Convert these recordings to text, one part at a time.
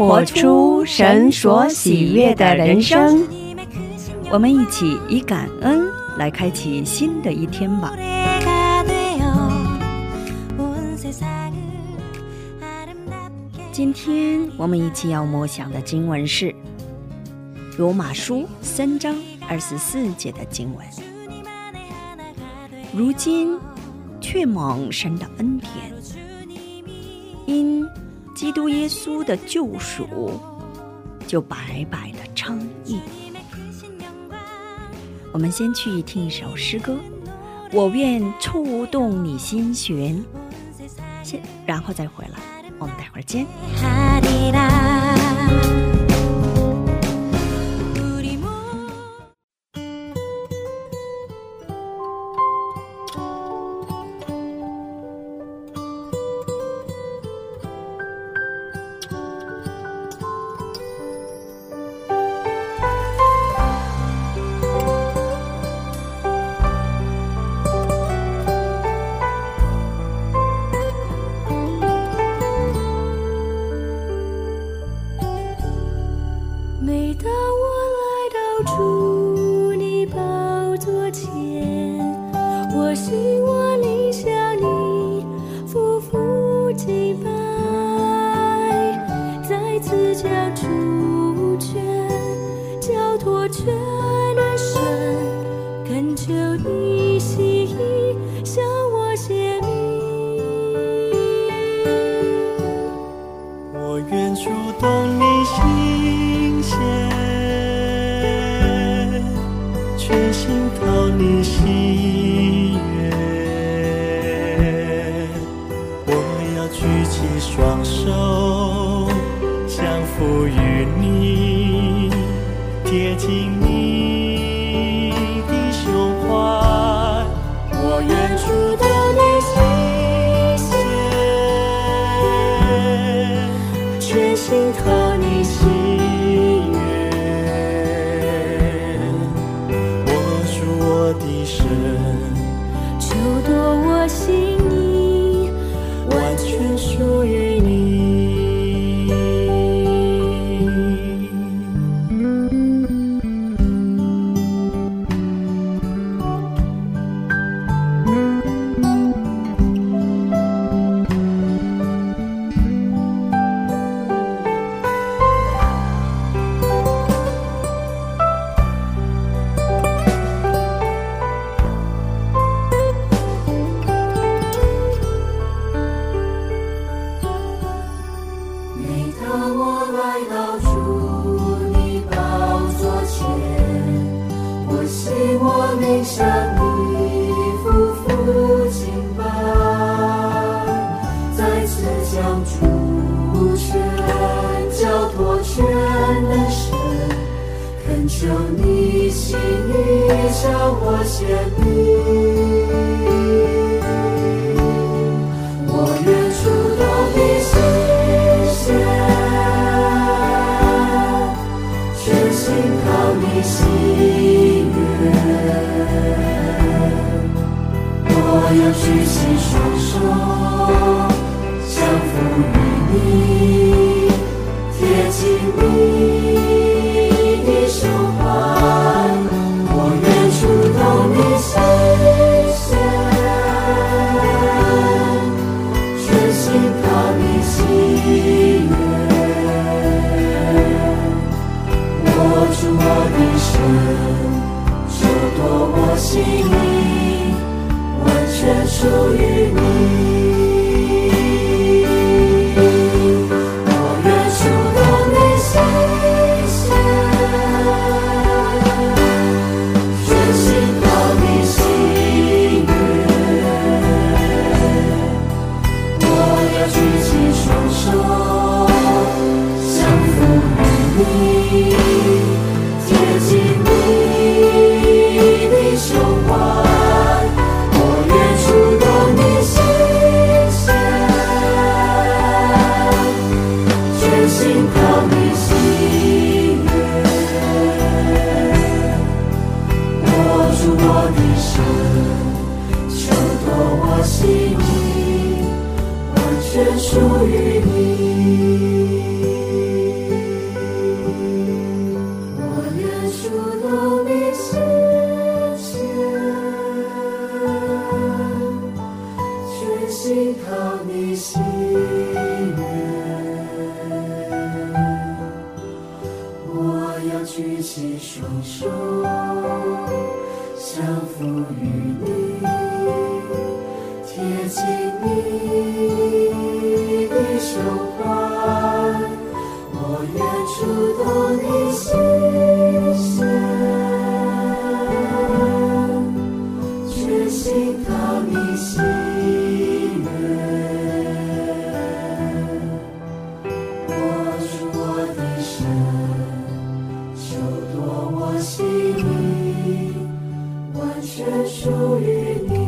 活出神所喜悦的人生。我们一起以感恩来开启新的一天吧。今天我们一起要默想的经文是《罗马书》三章二十四节的经文。如今却蒙神的恩典，因基督耶稣的救赎，就白白的称义。我们先去听一首诗歌，《我愿触动你心弦》，先然后再回来。我们待会儿见。求你将主权交托全能神，恳求你心意向我显明。我愿触动你心弦，全心靠你喜悦。我要举起我的心愿握住我的手求托我心意完全属于我要举起双手，降服于你，贴近你的胸怀，我愿触动你心有多我心意，完全属于你。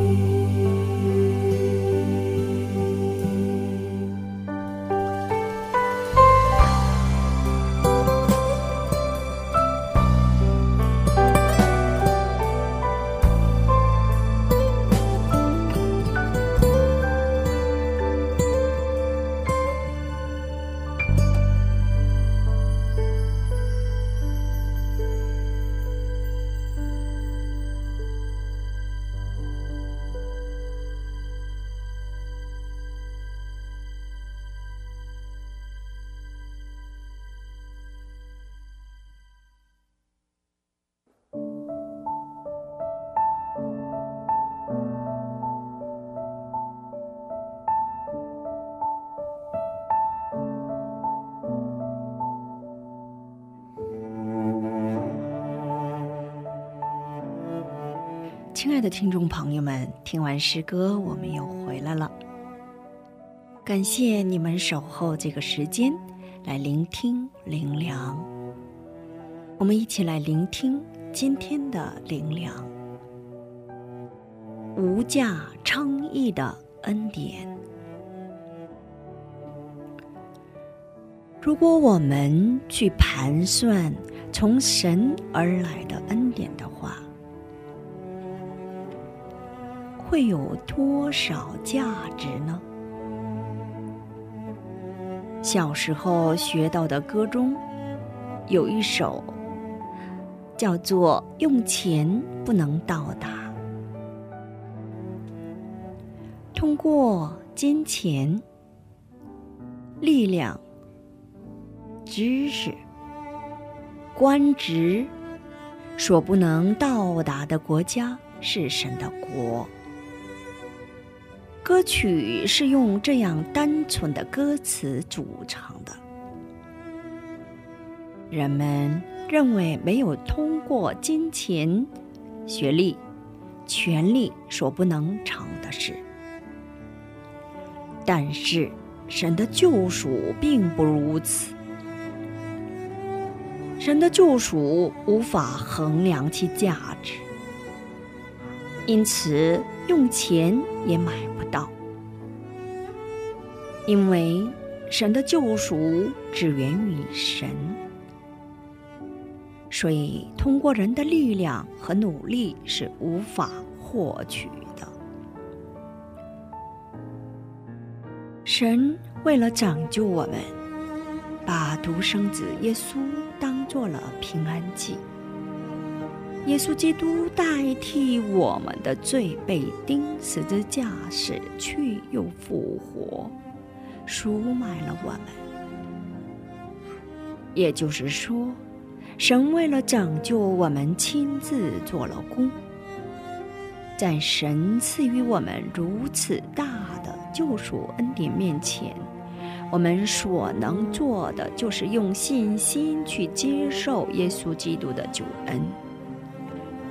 亲爱的听众朋友们，听完诗歌，我们又回来了。感谢你们守候这个时间来聆听灵粮。我们一起来聆听今天的灵粮，无价称义的恩典。如果我们去盘算从神而来的恩典的话，会有多少价值呢？小时候学到的歌中，有一首叫做“用钱不能到达”，通过金钱、力量、知识、官职所不能到达的国家，是神的国。歌曲是用这样单纯的歌词组成的。人们认为没有通过金钱、学历、权力所不能成的事，但是神的救赎并不如此。神的救赎无法衡量其价值，因此用钱也买不。因为神的救赎只源于神，所以通过人的力量和努力是无法获取的。神为了拯救我们，把独生子耶稣当做了平安祭。耶稣基督代替我们的罪被钉十字架，死去又复活。赎买了我们，也就是说，神为了拯救我们，亲自做了工。在神赐予我们如此大的救赎恩典面前，我们所能做的就是用信心去接受耶稣基督的救恩，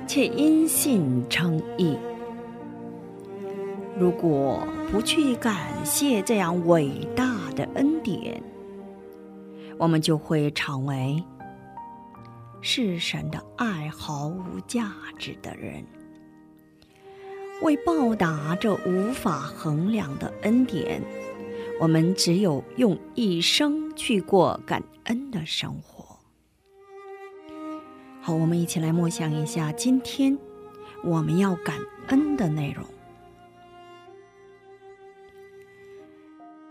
且因信称义。如果不去感谢这样伟大的恩典，我们就会成为是神的爱毫无价值的人。为报答这无法衡量的恩典，我们只有用一生去过感恩的生活。好，我们一起来默想一下今天我们要感恩的内容。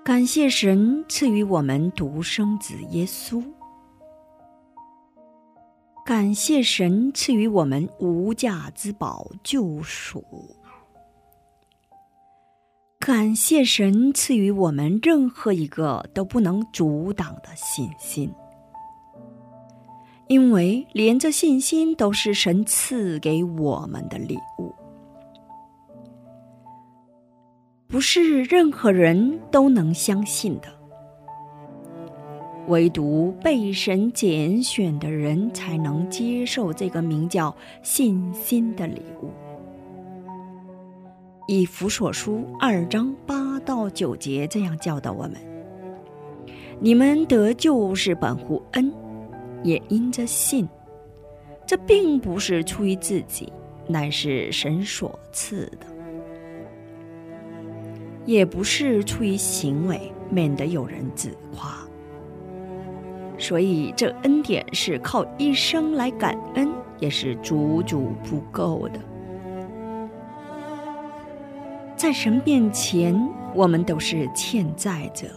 感谢神赐予我们独生子耶稣，感谢神赐予我们无价之宝救赎，感谢神赐予我们任何一个都不能阻挡的信心，因为连这信心都是神赐给我们的礼物，不是任何人都能相信的，唯独被神拣选的人才能接受这个名叫信心的礼物。以弗所书二章八到九节这样教导我们：你们得救是本乎恩。也因着信，这并不是出于自己，乃是神所赐的；也不是出于行为，免得有人自夸。所以，这恩典是靠一生来感恩，也是足足不够的。在神面前，我们都是欠债者，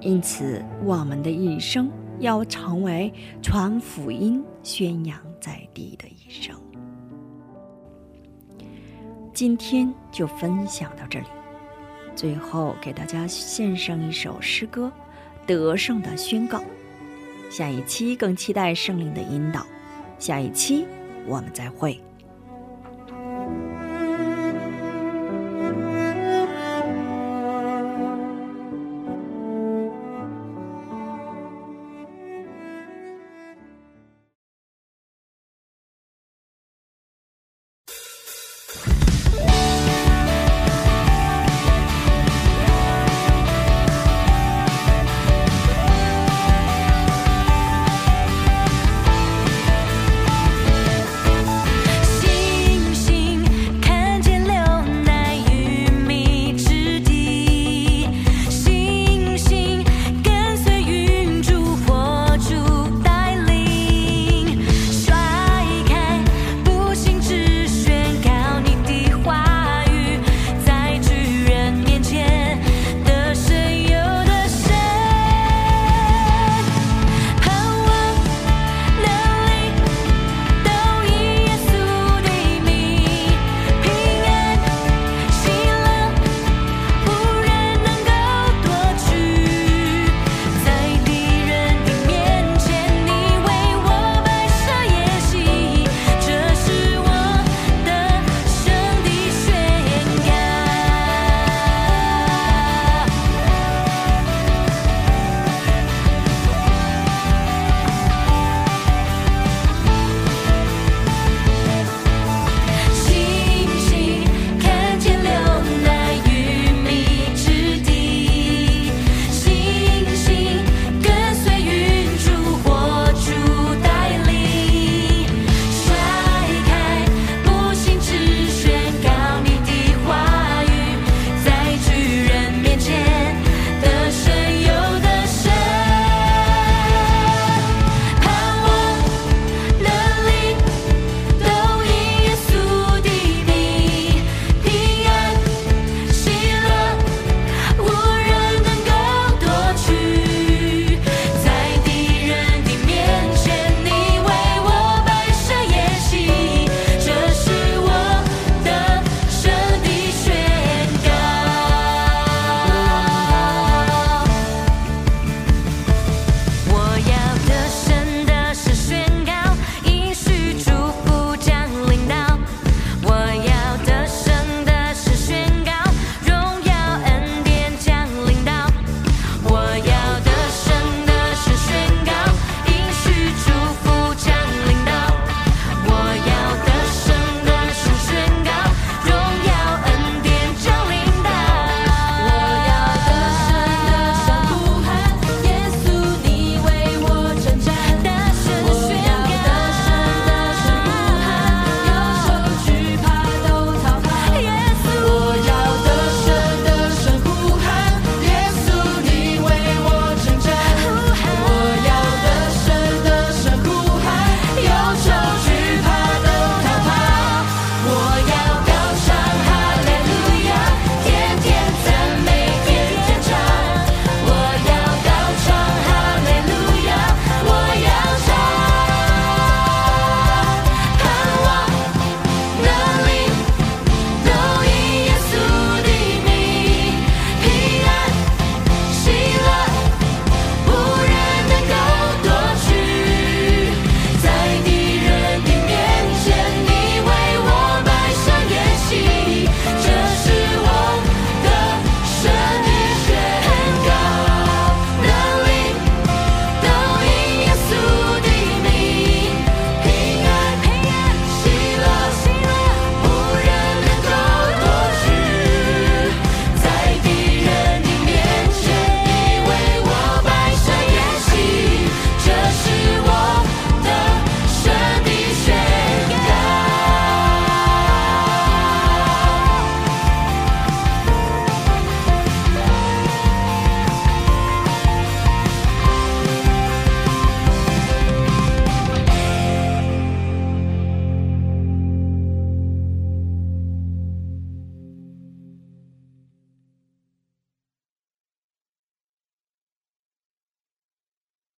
因此，我们的一生。要成为传福音、宣扬在地的一生。今天就分享到这里，最后给大家献上一首诗歌《得胜的宣告》。下一期更期待圣灵的引导，下一期我们再会。